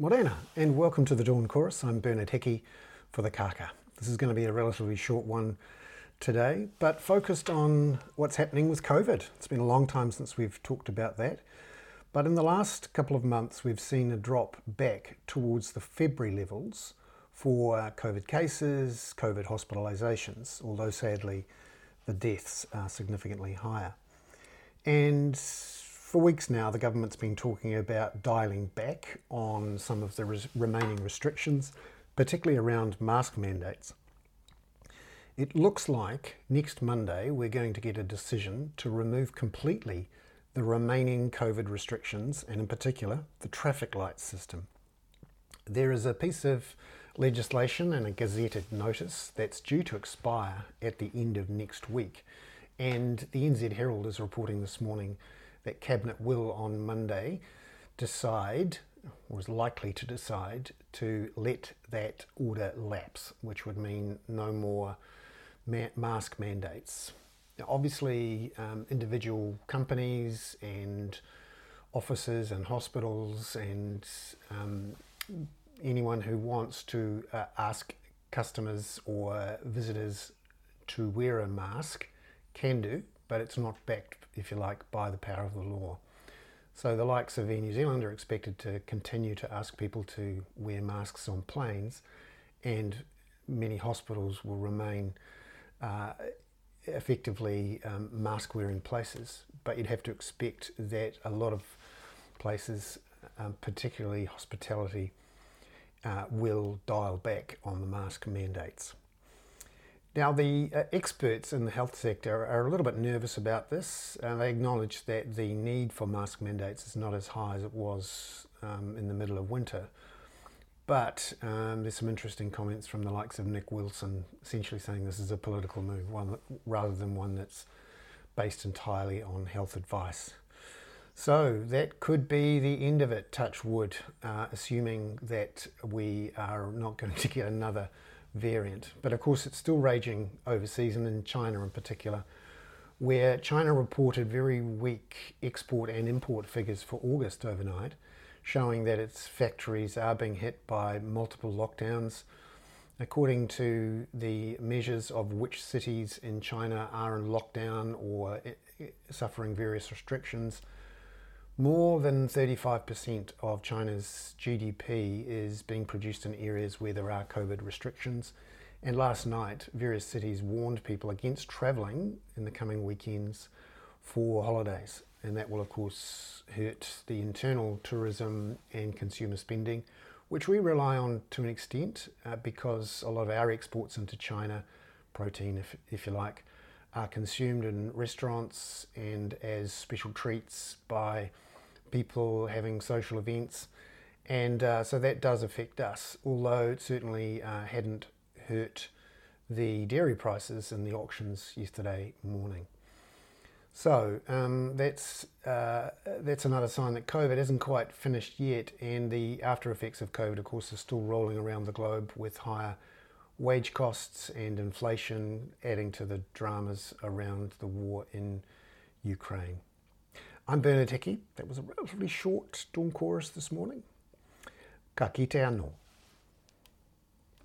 Morena, and welcome to the Dawn Chorus. I'm Bernard Hickey for the Kaka. This is going to be a relatively short one today, but focused on what's happening with COVID. It's been a long time since we've talked about that. But in the last couple of months, we've seen a drop back towards the February levels for COVID cases, COVID hospitalisations, although sadly the deaths are significantly higher. And for weeks now, the government's been talking about dialing back on some of the res- remaining restrictions, particularly around mask mandates. It looks like next Monday we're going to get a decision to remove completely the remaining COVID restrictions, and in particular, the traffic light system. There is a piece of legislation and a gazetted notice that's due to expire at the end of next week. And the NZ Herald is reporting this morning that Cabinet will on Monday decide, is likely to decide, to let that order lapse, which would mean no more ma- mask mandates. Now, obviously, um, individual companies and offices and hospitals and um, anyone who wants to uh, ask customers or visitors to wear a mask can do, but it's not backed if you like, by the power of the law. So the likes of Air New Zealand are expected to continue to ask people to wear masks on planes, and many hospitals will remain uh, effectively um, mask wearing places. But you'd have to expect that a lot of places, um, particularly hospitality, uh, will dial back on the mask mandates. Now, the uh, experts in the health sector are a little bit nervous about this. Uh, they acknowledge that the need for mask mandates is not as high as it was um, in the middle of winter. But um, there's some interesting comments from the likes of Nick Wilson, essentially saying this is a political move one rather than one that's based entirely on health advice. So that could be the end of it, touch wood, uh, assuming that we are not going to get another variant. But of course, it's still raging overseas and in China in particular, where China reported very weak export and import figures for August overnight, showing that its factories are being hit by multiple lockdowns. According to the measures of which cities in China are in lockdown or eh, eh, suffering various restrictions, more than 35% of China's GDP is being produced in areas where there are COVID restrictions. And last night, various cities warned people against travelling in the coming weekends for holidays. And that will, of course, hurt the internal tourism and consumer spending, which we rely on to an extent uh, because a lot of our exports into China, protein, if, if you like, are consumed in restaurants and as special treats by people having social events, and uh, so that does affect us, although it certainly uh, hadn't hurt the dairy prices in the auctions yesterday morning. So um, that's uh, that's another sign that COVID isn't quite finished yet, and the after effects of COVID, of course, are still rolling around the globe with higher wage costs and inflation adding to the dramas around the war in Ukraine. I'm Bernard Hickey. That was a relatively short Dawn Chorus this morning. Ka kite anō.